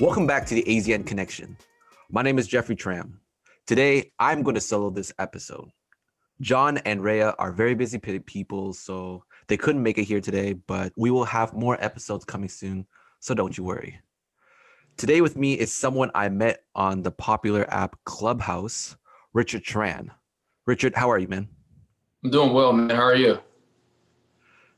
Welcome back to the AZN Connection. My name is Jeffrey Tram. Today, I'm going to solo this episode. John and Rhea are very busy people, so they couldn't make it here today, but we will have more episodes coming soon, so don't you worry. Today with me is someone I met on the popular app Clubhouse, Richard Tran. Richard, how are you, man? I'm doing well, man. How are you?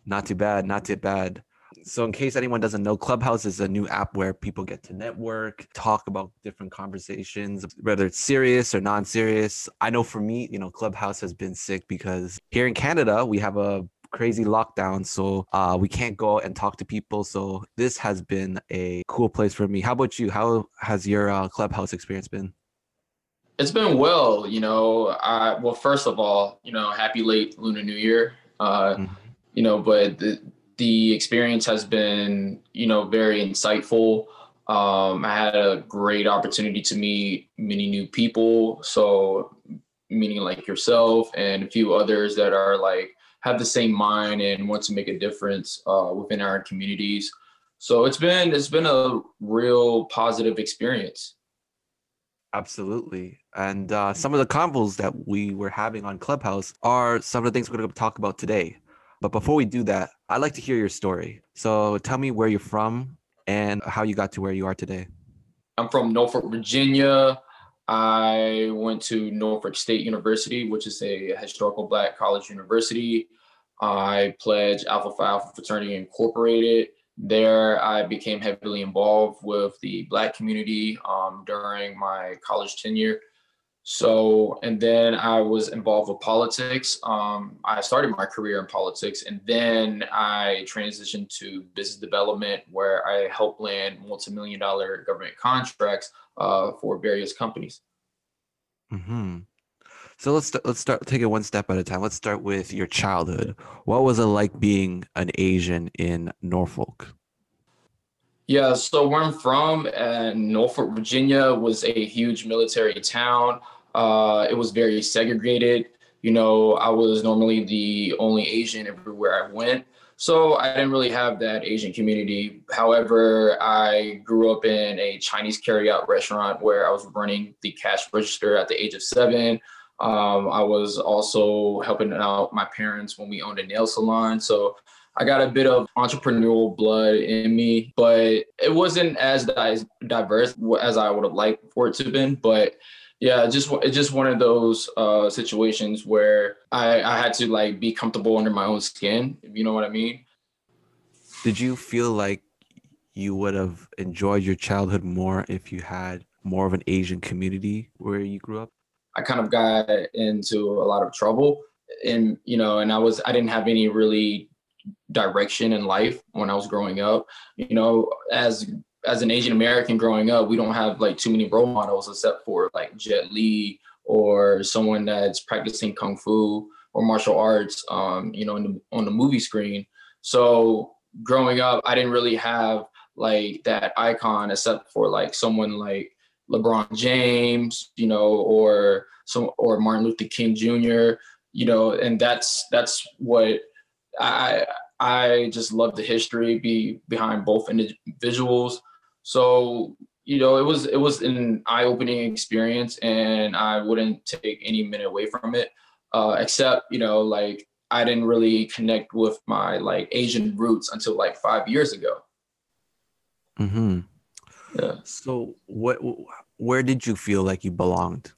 Not too bad, not too bad. So, in case anyone doesn't know, Clubhouse is a new app where people get to network, talk about different conversations, whether it's serious or non serious. I know for me, you know, Clubhouse has been sick because here in Canada, we have a crazy lockdown so uh, we can't go and talk to people so this has been a cool place for me how about you how has your uh, clubhouse experience been it's been well you know i well first of all you know happy late lunar new year uh, mm-hmm. you know but the, the experience has been, you know, very insightful. Um, I had a great opportunity to meet many new people. So, meaning like yourself and a few others that are like have the same mind and want to make a difference uh, within our communities. So it's been it's been a real positive experience. Absolutely. And uh, some of the convos that we were having on Clubhouse are some of the things we're going to talk about today. But before we do that, I'd like to hear your story. So tell me where you're from and how you got to where you are today. I'm from Norfolk, Virginia. I went to Norfolk State University, which is a historical Black college university. I pledged Alpha Phi Alpha Fraternity Incorporated. There, I became heavily involved with the Black community um, during my college tenure. So, and then I was involved with politics. Um, I started my career in politics, and then I transitioned to business development, where I helped land multi-million dollar government contracts uh, for various companies. Hmm. So let's let's start take it one step at a time. Let's start with your childhood. What was it like being an Asian in Norfolk? Yeah, so where I'm from, uh, Norfolk, Virginia, was a huge military town. Uh, it was very segregated. You know, I was normally the only Asian everywhere I went. So I didn't really have that Asian community. However, I grew up in a Chinese carryout restaurant where I was running the cash register at the age of seven. Um, I was also helping out my parents when we owned a nail salon. So I got a bit of entrepreneurial blood in me, but it wasn't as diverse as I would have liked for it to have been. But yeah, just it's just one of those uh, situations where I, I had to like be comfortable under my own skin, if you know what I mean. Did you feel like you would have enjoyed your childhood more if you had more of an Asian community where you grew up? I kind of got into a lot of trouble and you know, and I was I didn't have any really direction in life when I was growing up. You know, as as an Asian American growing up, we don't have like too many role models except for like Jet Li or someone that's practicing kung fu or martial arts. Um, you know, the, on the movie screen. So growing up, I didn't really have like that icon except for like someone like LeBron James, you know, or some or Martin Luther King Jr. You know, and that's that's what I I just love the history be behind both individuals. So you know, it was it was an eye-opening experience, and I wouldn't take any minute away from it. Uh, except you know, like I didn't really connect with my like Asian roots until like five years ago. Hmm. Yeah. So what? Where did you feel like you belonged?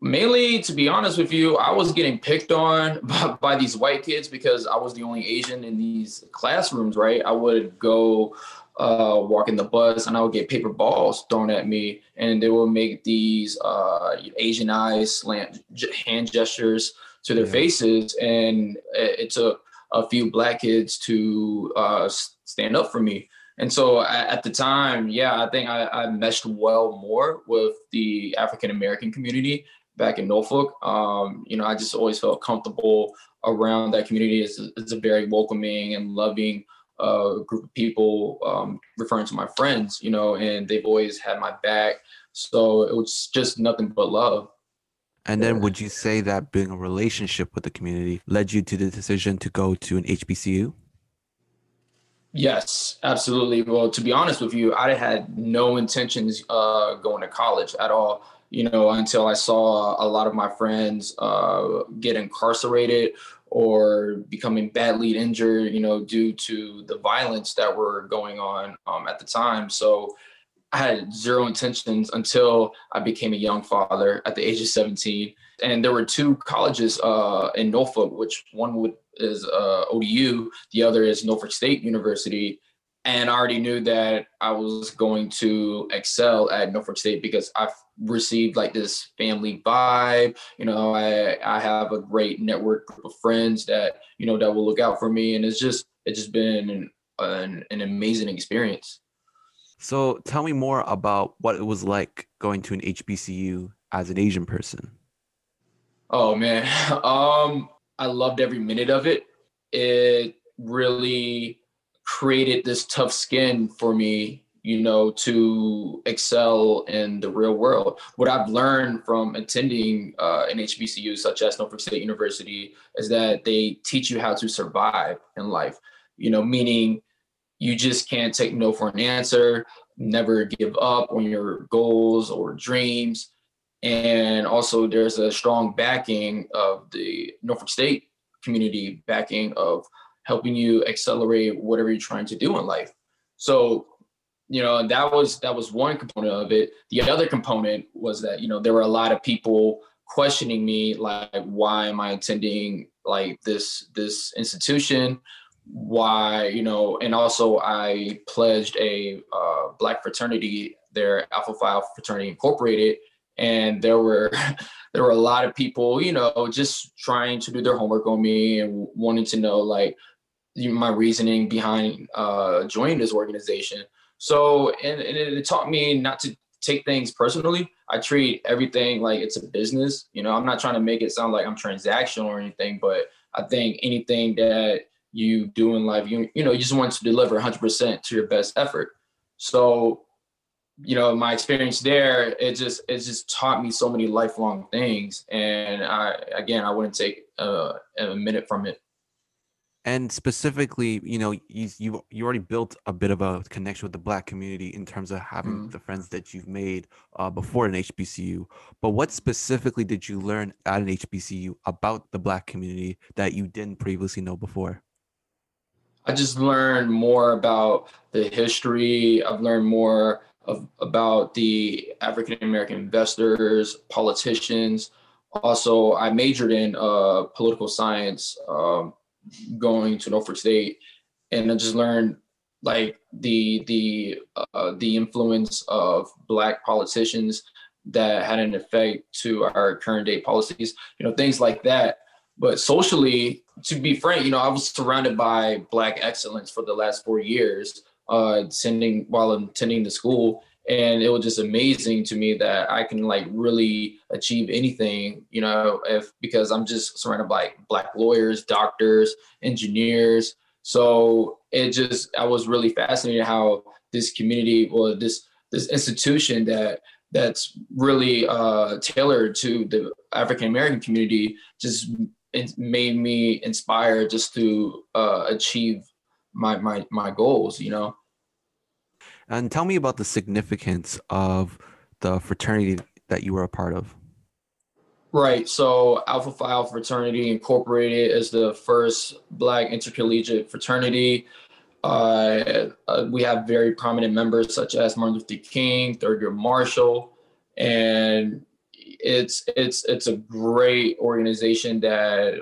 Mainly to be honest with you i was getting picked on by, by, these white kids because i was the only asian in these classrooms right i would go uh, walk in the bus and i would get paper balls thrown at me and they would make these uh, asian eyes slant hand gestures to their yeah. faces and it, it, took a few black kids to uh, stand up for me and so at the time, yeah, I think I, I meshed well more with the African American community back in Norfolk. Um, you know, I just always felt comfortable around that community. It's, it's a very welcoming and loving uh, group of people, um, referring to my friends, you know, and they've always had my back. So it was just nothing but love. And then would you say that being a relationship with the community led you to the decision to go to an HBCU? Yes, absolutely. Well, to be honest with you, I had no intentions uh, going to college at all. You know, until I saw a lot of my friends uh, get incarcerated or becoming badly injured. You know, due to the violence that were going on um, at the time. So I had zero intentions until I became a young father at the age of 17. And there were two colleges uh, in Norfolk, which one would is uh, ODU, the other is Norfolk State University. And I already knew that I was going to excel at Norfolk State because I've received like this family vibe. You know, I I have a great network group of friends that you know that will look out for me, and it's just it's just been an, an, an amazing experience. So tell me more about what it was like going to an HBCU as an Asian person. Oh man, um, I loved every minute of it. It really created this tough skin for me, you know, to excel in the real world. What I've learned from attending uh, an HBCU such as Norfolk State University is that they teach you how to survive in life. You know, meaning you just can't take no for an answer, never give up on your goals or dreams. And also, there's a strong backing of the Norfolk State community backing of helping you accelerate whatever you're trying to do in life. So, you know, that was that was one component of it. The other component was that you know there were a lot of people questioning me, like, why am I attending like this this institution? why you know and also i pledged a uh, black fraternity there alpha phi fraternity incorporated and there were there were a lot of people you know just trying to do their homework on me and wanting to know like my reasoning behind uh, joining this organization so and, and it taught me not to take things personally i treat everything like it's a business you know i'm not trying to make it sound like i'm transactional or anything but i think anything that you do in life. You you know, you just want to deliver 100% to your best effort. So, you know, my experience there, it just it just taught me so many lifelong things, and I again, I wouldn't take uh, a minute from it. And specifically, you know, you you you already built a bit of a connection with the Black community in terms of having mm-hmm. the friends that you've made uh, before an HBCU. But what specifically did you learn at an HBCU about the Black community that you didn't previously know before? I just learned more about the history. I've learned more of, about the African American investors, politicians. Also, I majored in uh, political science um, going to Norfolk State, and I just learned like the the uh, the influence of black politicians that had an effect to our current day policies. You know, things like that. But socially, to be frank, you know, I was surrounded by black excellence for the last four years, uh, sending while attending the school. And it was just amazing to me that I can like really achieve anything, you know, if because I'm just surrounded by black lawyers, doctors, engineers. So it just I was really fascinated how this community or this this institution that that's really uh, tailored to the African American community just made me inspired just to uh, achieve my my my goals. You know. And tell me about the significance of the fraternity that you were a part of. Right. So Alpha Phi Alpha Fraternity Incorporated is the first Black intercollegiate fraternity. Uh, uh, we have very prominent members such as Martin Luther King, Thurgood Marshall, and it's it's it's a great organization that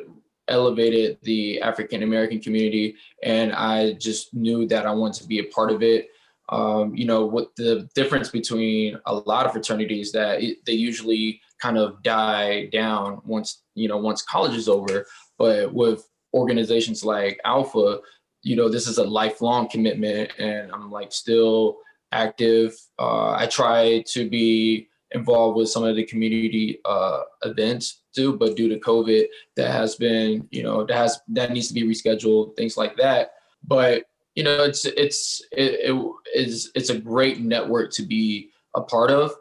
elevated the African American community, and I just knew that I wanted to be a part of it. Um, you know, what the difference between a lot of fraternities that it, they usually kind of die down once you know once college is over, but with organizations like Alpha, you know, this is a lifelong commitment, and I'm like still active. Uh, I try to be involved with some of the community uh, events too, but due to COVID, that has been, you know, that has that needs to be rescheduled, things like that. But you know, it's it's it, it is it's a great network to be a part of,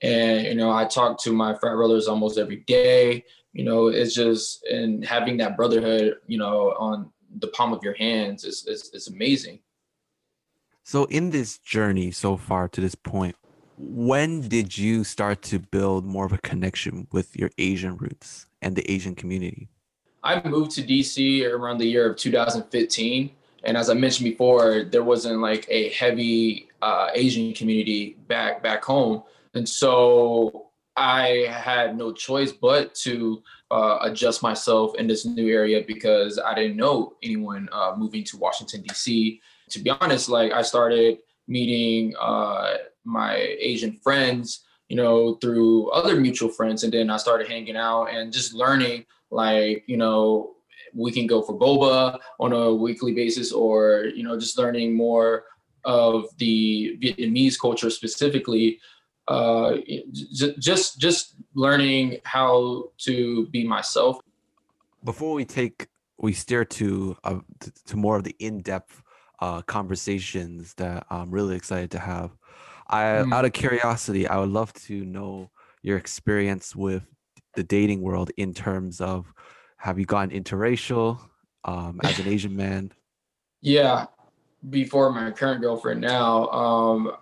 and you know, I talk to my frat brothers almost every day. You know, it's just and having that brotherhood, you know, on the palm of your hands is is, is amazing. So, in this journey so far to this point, when did you start to build more of a connection with your Asian roots and the Asian community? I moved to DC around the year of 2015. And as I mentioned before, there wasn't like a heavy uh, Asian community back back home. And so I had no choice but to uh, adjust myself in this new area because I didn't know anyone uh, moving to Washington, D.C. To be honest, like I started meeting uh, my Asian friends, you know, through other mutual friends. And then I started hanging out and just learning, like, you know, we can go for boba on a weekly basis or, you know, just learning more of the Vietnamese culture specifically. Uh, just just learning how to be myself. Before we take we steer to uh, to more of the in-depth uh, conversations that I'm really excited to have. I, mm. out of curiosity, I would love to know your experience with the dating world in terms of have you gotten interracial um, as an Asian man? Yeah, before my current girlfriend now. Um,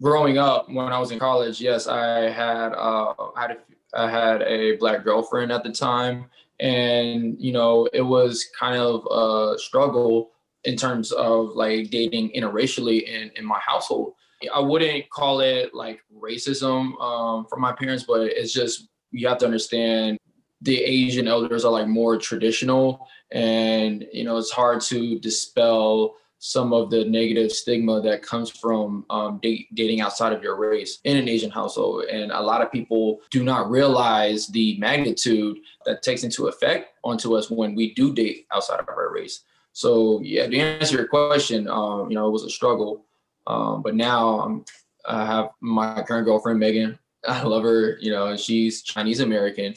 growing up, when I was in college, yes, I had uh, had a, I had a black girlfriend at the time, and you know it was kind of a struggle in terms of like dating interracially in, in my household. I wouldn't call it like racism um, from my parents, but it's just you have to understand the Asian elders are like more traditional, and you know it's hard to dispel some of the negative stigma that comes from um, dating outside of your race in an Asian household. And a lot of people do not realize the magnitude that takes into effect onto us when we do date outside of our race. So yeah, to answer your question, um, you know, it was a struggle. Um, but now I'm, I have my current girlfriend, Megan. I love her, you know, she's Chinese American.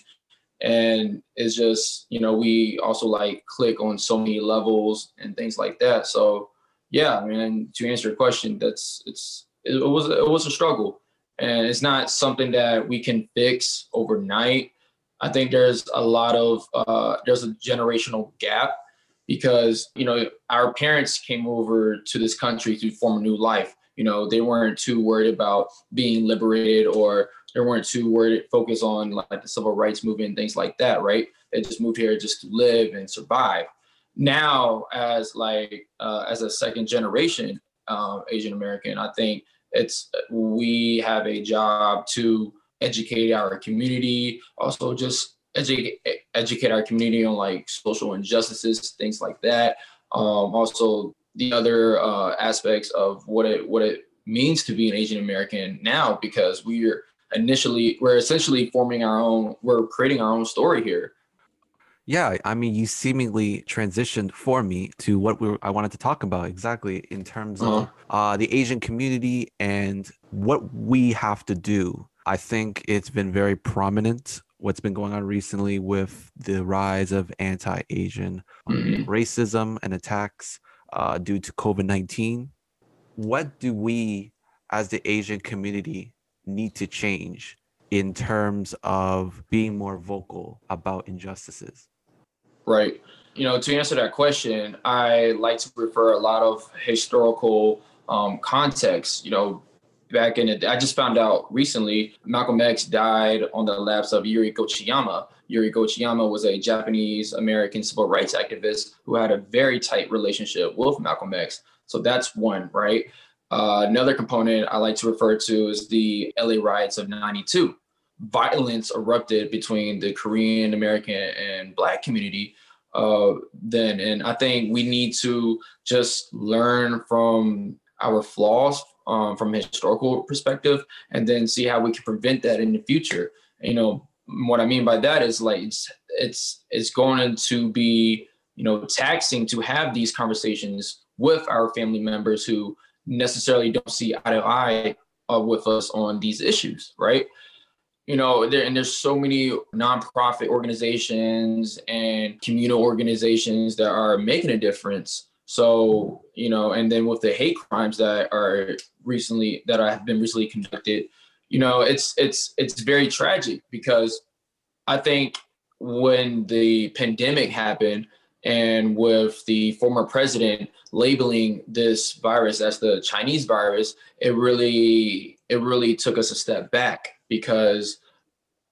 And it's just, you know, we also like click on so many levels and things like that. So yeah, I mean, to answer your question, that's it's it was it was a struggle, and it's not something that we can fix overnight. I think there's a lot of uh, there's a generational gap because you know our parents came over to this country to form a new life. You know, they weren't too worried about being liberated or they weren't too worried focused on like the civil rights movement and things like that, right? They just moved here just to live and survive now as like uh, as a second generation um, Asian American, I think it's we have a job to educate our community, also just educate educate our community on like social injustices, things like that. Um, also the other uh, aspects of what it what it means to be an Asian American now, because we're initially we're essentially forming our own, we're creating our own story here. Yeah, I mean, you seemingly transitioned for me to what we were, I wanted to talk about exactly in terms uh-huh. of uh, the Asian community and what we have to do. I think it's been very prominent what's been going on recently with the rise of anti-Asian mm-hmm. racism and attacks uh, due to COVID nineteen. What do we, as the Asian community, need to change in terms of being more vocal about injustices? Right. You know, to answer that question, I like to refer a lot of historical um, context. You know, back in the, I just found out recently, Malcolm X died on the lapse of Yuri Kochiyama. Yuri Kochiyama was a Japanese American civil rights activist who had a very tight relationship with Malcolm X. So that's one, right? Uh, another component I like to refer to is the LA riots of 92 violence erupted between the Korean American and Black community uh, then. And I think we need to just learn from our flaws um, from a historical perspective and then see how we can prevent that in the future. You know, what I mean by that is like it's it's it's going to be you know taxing to have these conversations with our family members who necessarily don't see eye to eye uh, with us on these issues, right? you know there and there's so many nonprofit organizations and communal organizations that are making a difference so you know and then with the hate crimes that are recently that I have been recently conducted you know it's it's it's very tragic because i think when the pandemic happened And with the former president labeling this virus as the Chinese virus, it really it really took us a step back because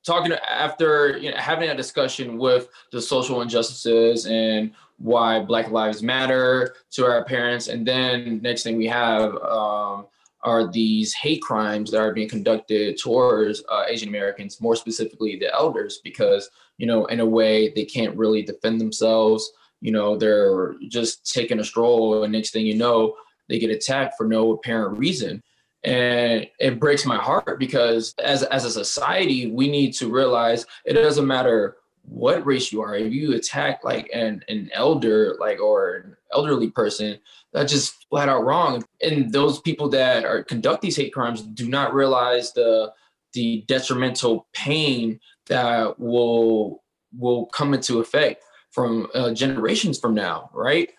talking after you know, having a discussion with the social injustices and why Black Lives Matter to our parents, and then next thing we have um, are these hate crimes that are being conducted towards uh, Asian Americans, more specifically the elders, because you know in a way they can't really defend themselves. You know they're just taking a stroll, and next thing you know they get attacked for no apparent reason and it breaks my heart because as as a society we need to realize it doesn't matter what race you are. If you attack like an an elder like or an elderly person that's just flat out wrong. And those people that are conduct these hate crimes do not realize the the detrimental pain that will will come into effect from uh, generations from now right?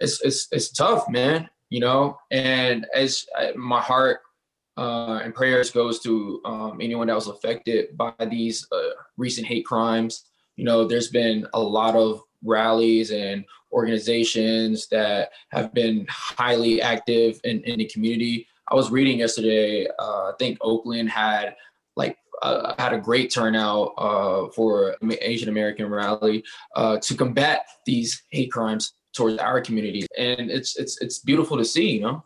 It's it's it's tough man you know? And as I, my heart uh, and prayers goes to um, anyone that was affected by these uh, recent hate crimes you know there's been a lot of rallies and organizations that have been highly active in, in the community. I was reading yesterday uh, i think oakland had like uh, had a great turnout uh, for asian american rally uh, to combat these hate crimes towards our community. And it's it's it's beautiful to see you know?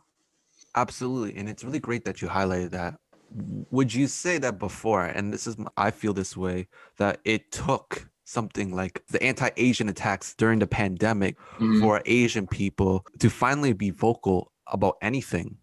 Absolutely. And it's really great that you highlighted that. Would you say that before and this is i feel this way that it took something like the anti-asian attacks during the pandemic mm-hmm. for asian people to finally be vocal about anything.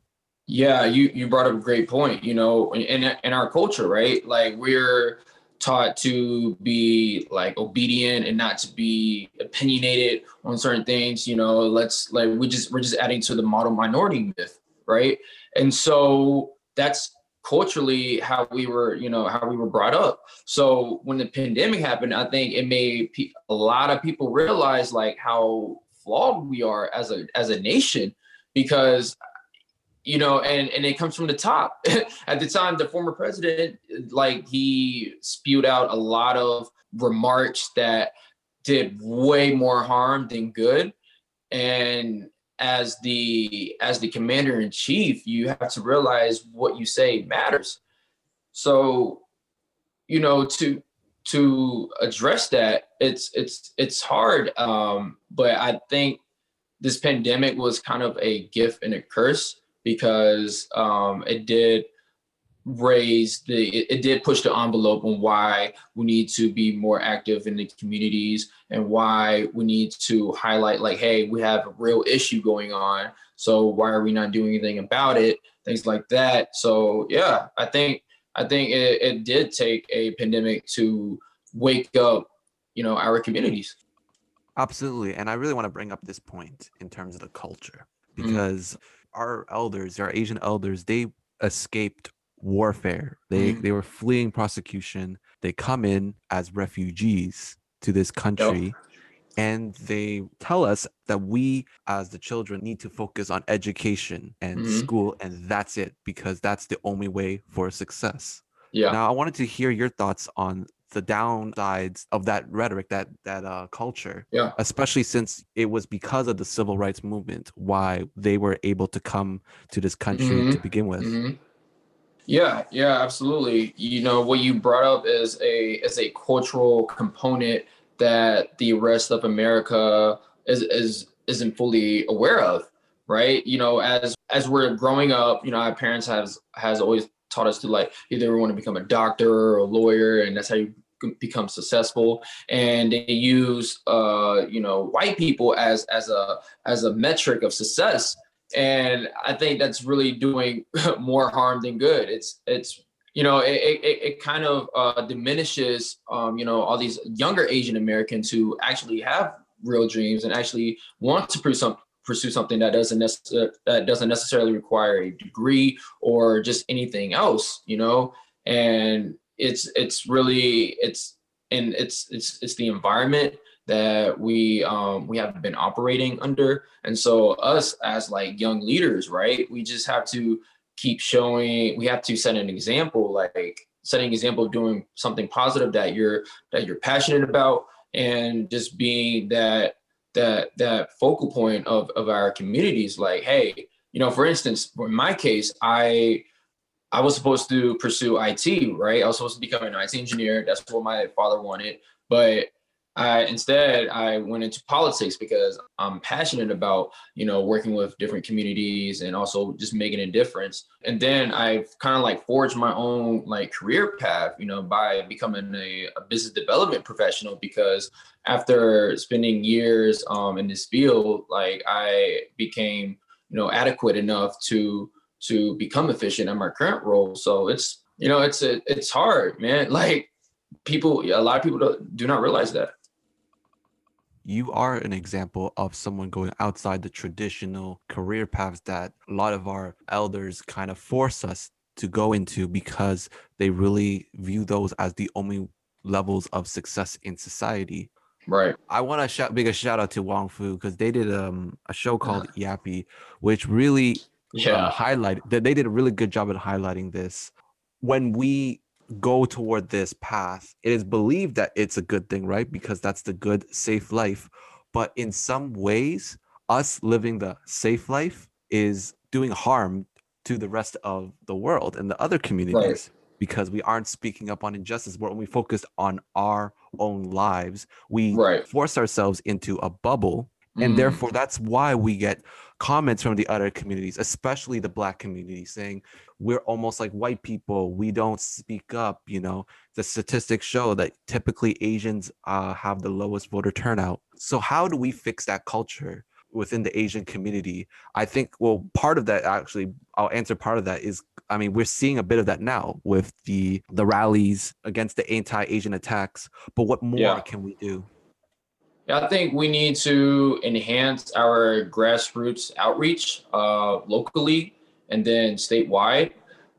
Yeah you you brought up a great point you know in in our culture right? Like we're taught to be like obedient and not to be opinionated on certain things you know? Let's like we just we're just adding to the model minority myth right? And so that's culturally how we were you know how we were brought up so when the pandemic happened i think it made pe- a lot of people realize like how flawed we are as a as a nation because you know, and and it comes from the top. At the time, the former president, like he spewed out a lot of remarks that did way more harm than good. And as the as the commander in chief, you have to realize what you say matters. So, you know, to to address that, it's it's it's hard. Um, but I think this pandemic was kind of a gift and a curse because um, it did raise the it, it, did push the envelope on why we need to be more active in the communities and why we need to highlight like hey we have a real issue going on so why are we not doing anything about it? Things like that. So yeah i think i think it, it did take a pandemic to wake up you know our communities. Absolutely and i really want to bring up this point in terms of the culture mm-hmm. because mm-hmm our elders, our Asian elders, they escaped warfare. They mm-hmm. they were fleeing prosecution. They come in as refugees to this country. Yep. And they tell us that we, as the children, need to focus on education and mm-hmm. school, and that's it, because that's the only way for success. Yeah. Now, I wanted to hear your thoughts on the downsides of that rhetoric, that that uh, culture. Yeah. Especially since it was because of the civil rights movement why they were able to come to this country mm-hmm. to begin with. Mm-hmm. Yeah, yeah, absolutely. You know what you brought up is a is a cultural component that the rest of America is is isn't fully aware of, right? You know, as as we're growing up, you know, our parents has has always taught us to like either we want to become a doctor or a lawyer, and that's how you become successful. And they use uh, you know white people as as a as a metric of success. And I think that's really doing more harm than good. It's it's you know it, it, it kind of uh, diminishes um, you know all these younger Asian Americans who actually have real dreams and actually want to pursue some, pursue something that doesn't necessarily that doesn't necessarily require a degree or just anything else you know and it's it's really it's and it's it's it's the environment that we um we have been operating under and so us as like young leaders right we just have to keep showing we have to set an example like setting an example of doing something positive that you're that you're passionate about and just being that that that focal point of of our communities. Like, hey, you know, for instance, in my case, I I was supposed to pursue IT, right? I was supposed to become an IT engineer. That's what my father wanted. But I instead I went into politics because I'm passionate about you know working with different communities and also just making a difference. And then I've kind of like forged my own like career path, you know, by becoming a, a business development professional. Because after spending years um, in this field, like I became you know adequate enough to to become efficient in my current role. So it's you know it's it's hard, man. Like people, a lot of people do not realize that you are an example of someone going outside the traditional career paths that a lot of our elders kind of force us to go into because they really view those as the only levels of success in society. Right. I want to shout big a shout out to Wong Fu because they did um, a show called Yappie, which really yeah. um, highlighted that they did a really good job at highlighting this. When we go toward this path, it is believed that it's a good thing, right? Because that's the good, safe life. But in some ways, us living the safe life is doing harm to the rest of the world and the other communities right. because we aren't speaking up on injustice. When we focus on our own lives, we right. force ourselves into a bubble. And mm. therefore, that's why we get comments from the other communities, especially the black community, saying we're almost like white people. We don't speak up. You know, the statistics show that typically Asians uh, have the lowest voter turnout. So how do we fix that culture? within the Asian community. I think well part of that actually I'll answer part of that is I mean we're seeing a bit of that now with the the rallies against the anti-Asian attacks. But what more yeah. can we do? Yeah, I think we need to enhance our grassroots outreach uh, locally and then statewide.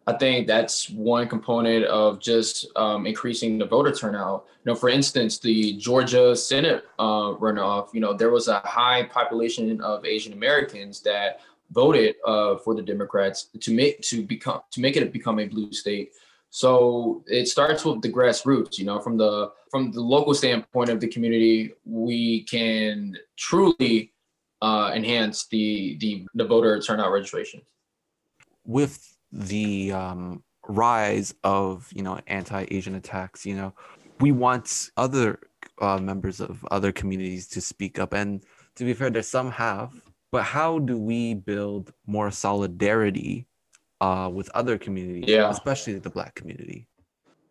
I think that's one component of just um, increasing the voter turnout. You know, for instance, the Georgia Senate uh, runoff. You know, there was a high population of Asian Americans that voted uh, for the Democrats to make to become to make it become a blue state. So it starts with the grassroots, you know, from the from the local standpoint of the community, we can truly uh, enhance the, the the voter turnout registrations. With the um, rise of you know anti-Asian attacks, you know, we want other uh, members of other communities to speak up, and to be fair, there's some have. But how do we build more solidarity uh, with other communities, yeah. especially the Black community.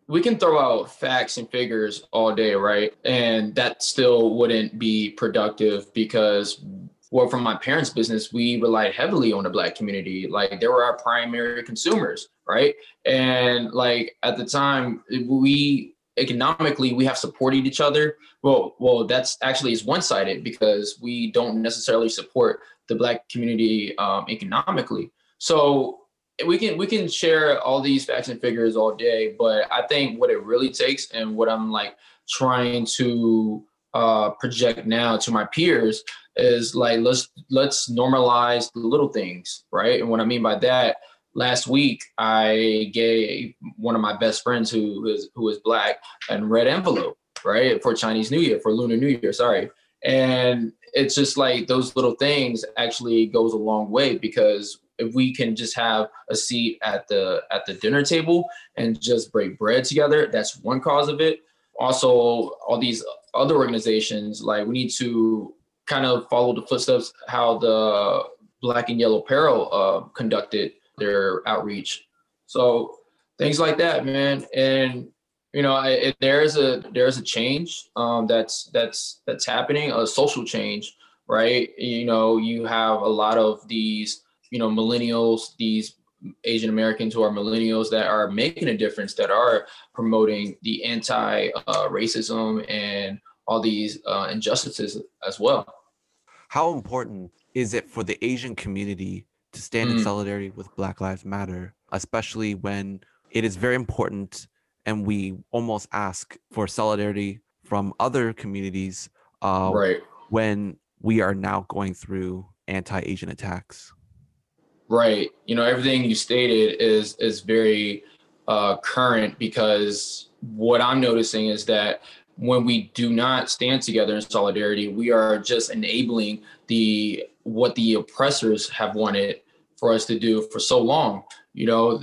We can throw out facts and figures all day, right? And that still wouldn't be productive because well, from my parents' business, we relied heavily on the black community. Like they were our primary consumers, right? And like at the time, we economically we have supported each other. Well, well, that's actually is one-sided because we don't necessarily support the black community um, economically. So we can we can share all these facts and figures all day, but I think what it really takes and what I'm like trying to uh, project now to my peers is like let's let's normalize the little things, right? And what I mean by that, last week I gave one of my best friends who is who is black and red envelope, right, for Chinese New Year, for Lunar New Year, sorry. And it's just like those little things actually goes a long way because if we can just have a seat at the at the dinner table and just break bread together that's one cause of it. Also all these other organizations like we need to kind of follow the footsteps how the black and yellow peril uh, conducted their outreach. So things like that man. And you know it, there's a there's a change um, that's that's that's happening a social change right? You know you have a lot of these you know millennials these asian americans who are millennials that are making a difference that are promoting the anti uh, racism and all these uh, injustices as well. How important is it for the asian community to stand mm. in solidarity with black lives matter especially when it is very important and we almost ask for solidarity from other communities uh, right. when we are now going through anti-asian attacks Right. You know, everything you stated is is very uh, current because what I'm noticing is that when we do not stand together in solidarity, we are just enabling the what the oppressors have wanted for us to do for so long. You know,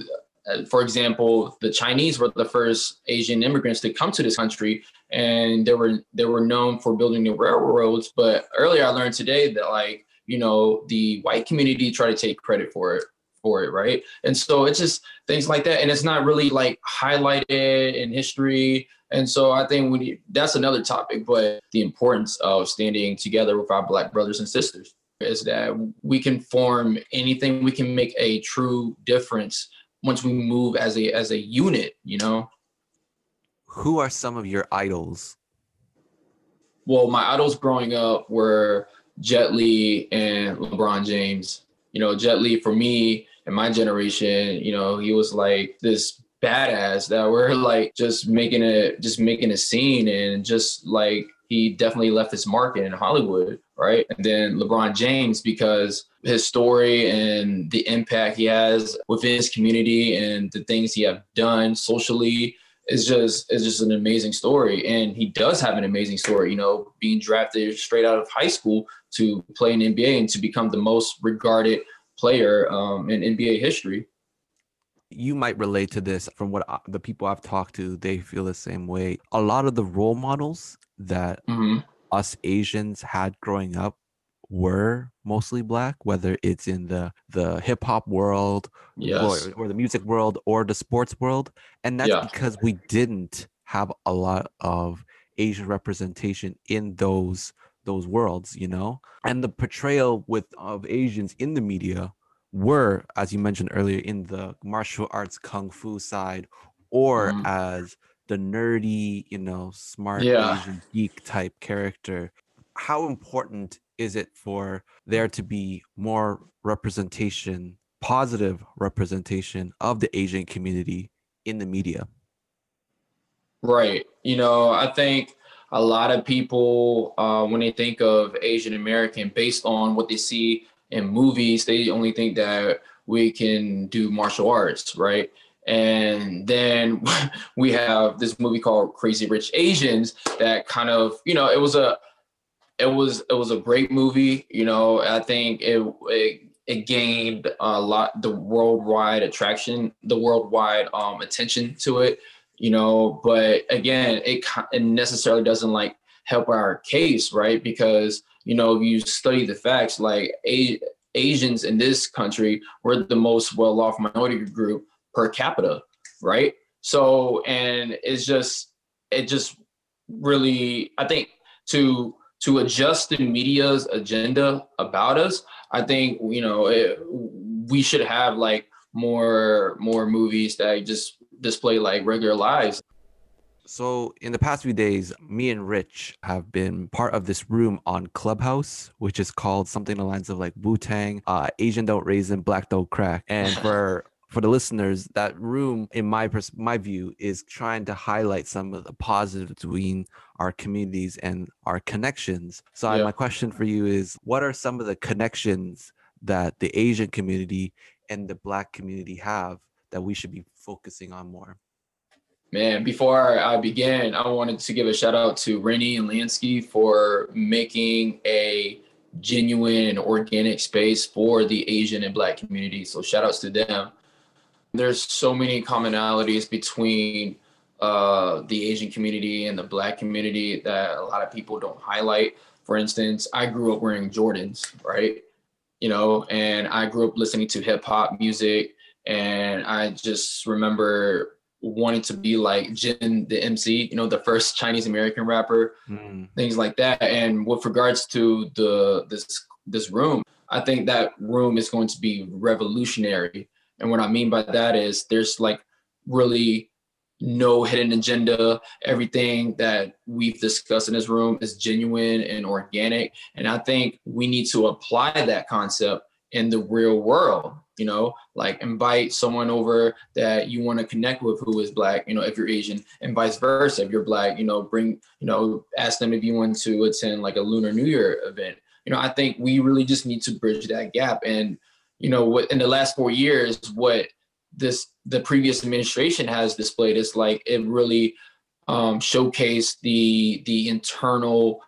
for example, the Chinese were the first Asian immigrants to come to this country, and they were they were known for building the railroads. But earlier, I learned today that like you know the white community try to take credit for it for it, right? And so it's just things like that, and it's not really like highlighted in history. And so I think we need, that's another topic, but the importance of standing together with our black brothers and sisters is that we can form anything, we can make a true difference once we move as a as a unit, you know. Who are some of your idols? Well, my idols growing up were Jet Li and LeBron James. You know, Jet Li for me and my generation, you know, he was like this badass that we're like just making a just making a scene and just like he definitely left his mark in Hollywood, right? And then LeBron James because his story and the impact he has within his community and the things he have done socially is just is just an amazing story. And he does have an amazing story, you know, being drafted straight out of high school to play in NBA and to become the most regarded player um, in NBA history. You might relate to this from what I, the people I've talked to. They feel the same way. A lot of the role models that mm-hmm. us Asians had growing up were mostly black, whether it's in the the hip hop world yes. or, or, the music world or the sports world. And that's yeah. because we didn't have a lot of Asian representation in those those worlds, you know? And the portrayal with of Asians in the media were, as you mentioned earlier, in the martial arts kung fu side or mm-hmm. as the nerdy, you know, smart yeah. Asian geek type character. How important is it for there to be more representation, positive representation of the Asian community in the media? Right. You know, I think a lot of people, uh, when they think of Asian American, based on what they see in movies, they only think that we can do martial arts, right? And then we have this movie called Crazy Rich Asians that kind of, you know, it was a it was it was a great movie. You know, I think it it, it gained a lot the worldwide attraction, the worldwide um, attention to it. You know, but again, it it necessarily doesn't like help our case, right? Because you know, if you study the facts, like a, Asians in this country were the most well-off minority group per capita, right? So, and it's just it just really, I think to to adjust the media's agenda about us, I think you know it, we should have like more more movies that just display like regular lives. So, in the past few days, me and Rich have been part of this room on Clubhouse, which is called something along the lines of like Wu Tang, uh, Asian don't raisin, black don't crack. And for for the listeners, that room, in my pers- my view, is trying to highlight some of the positives between our communities and our connections. So, yeah. my question for you is: What are some of the connections that the Asian community and the Black community have that we should be focusing on more? Man, before I begin, I wanted to give a shout out to Rennie and Lansky for making a genuine and organic space for the Asian and Black community. So shout outs to them. There's so many commonalities between uh, the Asian community and the Black community that a lot of people don't highlight. For instance, I grew up wearing Jordans, right? You know, and I grew up listening to hip hop music, and I just remember wanting to be like Jin, the MC, you know, the first Chinese American rapper, mm. things like that. And with regards to the this this room, I think that room is going to be revolutionary and what I mean by that is there's like really no hidden agenda. Everything that we've discussed in this room is genuine and organic. And I think we need to apply that concept in the real world. You know, like invite someone over that you want to connect with who is black, you know, if you're Asian, and vice versa. If you're black, you know, bring, you know, ask them if you want to attend like a Lunar New Year event. You know, I think we really just need to bridge that gap. And you know what in the last four years what this the previous administration has displayed is like it really um, showcase the the internal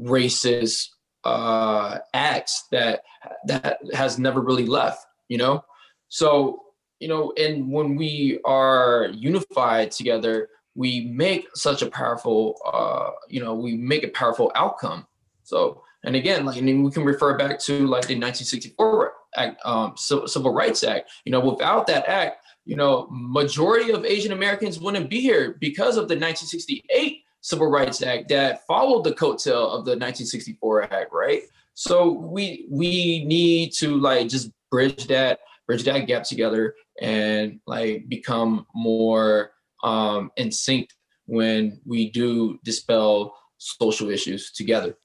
racist uh, acts that that has never really left. You know, so you know, and when we are unified together, we make such a powerful, uh, you know, we make a powerful outcome. So, and again, like, mean, we can refer back to like the 1964 Act, um, Civil Rights Act. You know, without that act, you know, majority of Asian Americans wouldn't be here because of the 1968 Civil Rights Act that followed the coattail of the 1964 Act, right? So we we need to like just bridge that bridge that gap together and like become more um, in sync when we do dispel social issues together.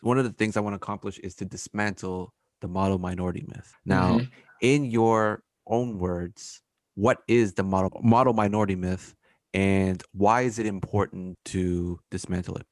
One of the things I want to accomplish is to dismantle the model minority myth. Now, mm-hmm. in your own words, what is the model model minority myth and why is it important to dismantle it?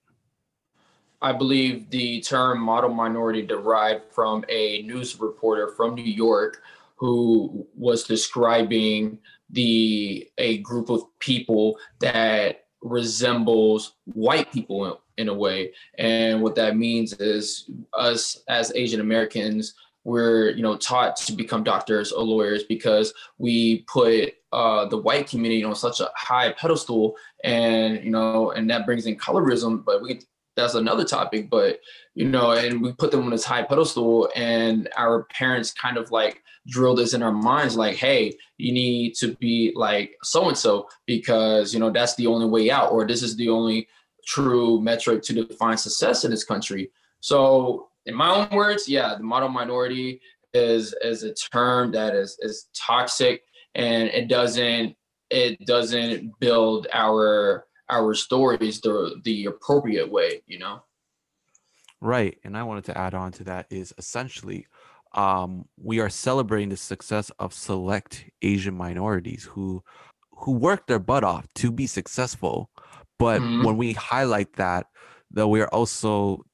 I believe the term model minority derived from a news reporter from New York who was describing the a group of people that resembles white people in, in a way. And what that means is us as asian americans we're you know taught to become doctors or lawyers because we put uh, the white community on such a high pedestal and you know and that brings in colorism but we that's another topic but you know and we put them on this high pedestal and our parents kind of like drill this in our minds like hey you need to be like so and so because you know that's the only way out or this is the only true metric to define success in this country. So in my own words yeah the model minority is is a term that is is toxic and it doesn't it doesn't build our our stories the the appropriate way you know right and i wanted to add on to that is essentially um, we are celebrating the success of select asian minorities who who work their butt off to be successful but mm-hmm. when we highlight that though we are also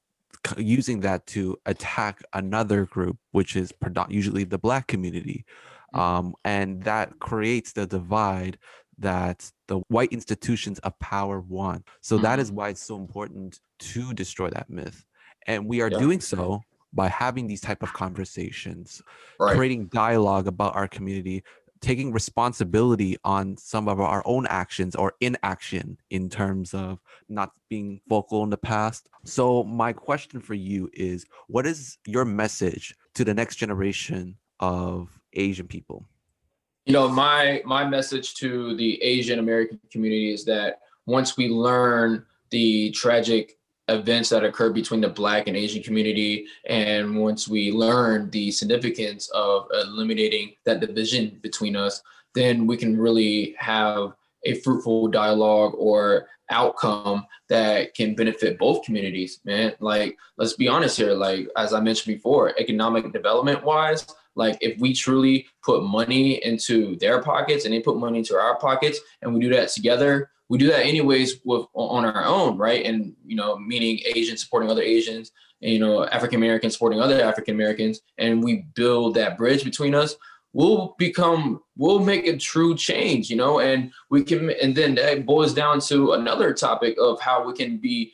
using that to attack another group which is usually the black community mm. um, and that creates the divide that the white institutions of power want. So mm-hmm. that is mm-hmm. why it's so important to destroy that myth. And we are yeah. doing so by having these type of conversations, right. creating dialogue about our community, taking responsibility on some of our own actions or inaction in terms of not being vocal in the past. So my question for you is what is your message to the next generation of Asian people? You know my my message to the asian american community is that once we learn the tragic events that occur between the black and asian community and once we learn the significance of eliminating that division between us then we can really have a fruitful dialogue or outcome that can benefit both communities man. Like let's be honest here. Like as i mentioned before economic development wise like if we truly put money into their pockets and they put money into our pockets and we do that together, we do that anyways with on our own, right? And you know, meaning Asians supporting other Asians, and you know, African Americans supporting other African Americans, and we build that bridge between us we'll become we'll make a true change you know and we can and then that boils down to another topic of how we can be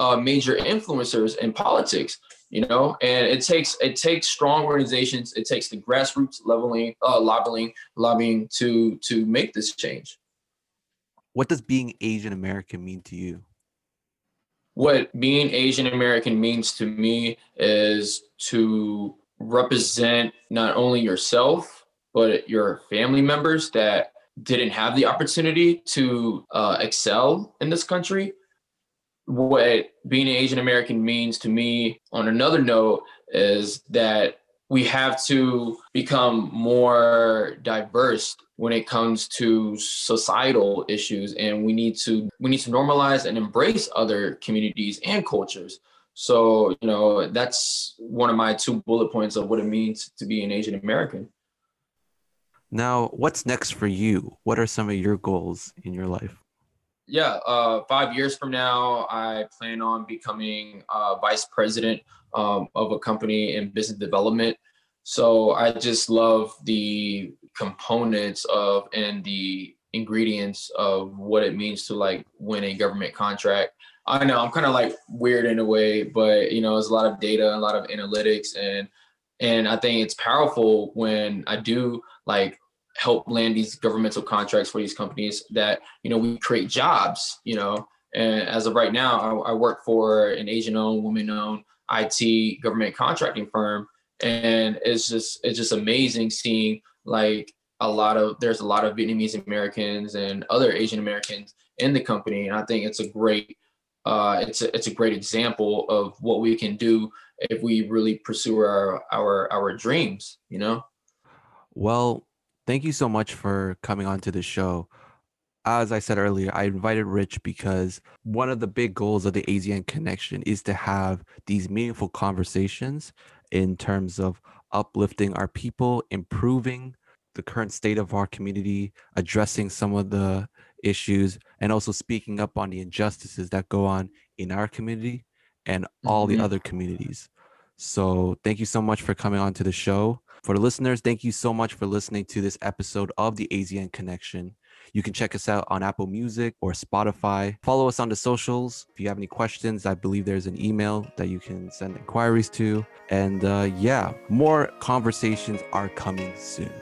uh, major influencers in politics you know? And it takes it takes strong organizations it takes the grassroots leveling uh, lobbying lobbying to to make this change. What does being asian american mean to you? What being asian american means to me is to represent not only yourself but your family members that didn't have the opportunity to uh, excel in this country what being an Asian American means to me on another note is that we have to become more diverse when it comes to societal issues and we need to we need to normalize and embrace other communities and cultures. So you know that's one of my two bullet points of what it means to be an asian american. Now what's next for you? What are some of your goals in your life yeah, uh, five years from now, I plan on becoming uh, vice president um, of a company in business development. So I just love the components of and the ingredients of what it means to like win a government contract. I know I'm kind of like weird in a way, but you know, it's a lot of data, a lot of analytics, and and I think it's powerful when I do like help land these governmental contracts for these companies that you know we create jobs. You know, and as of right now, I, I work for an Asian-owned, woman-owned IT government contracting firm, and it's just it's just amazing seeing like a lot of there's a lot of Vietnamese Americans and other Asian Americans in the company, and I think it's a great uh, it's a it's a great example of what we can do if we really pursue our our our dreams. You know. Well, thank you so much for coming on to the show. As I said earlier, I invited Rich because one of the big goals of the ASEAN connection is to have these meaningful conversations in terms of uplifting our people, improving the current state of our community, addressing some of the issues, and also speaking up on the injustices that go on in our community and all mm-hmm. the other communities. So, thank you so much for coming on to the show. For the listeners, thank you so much for listening to this episode of the ASEAN Connection. You can check us out on Apple Music or Spotify. Follow us on the socials. If you have any questions, I believe there's an email that you can send inquiries to. And uh, yeah, more conversations are coming soon.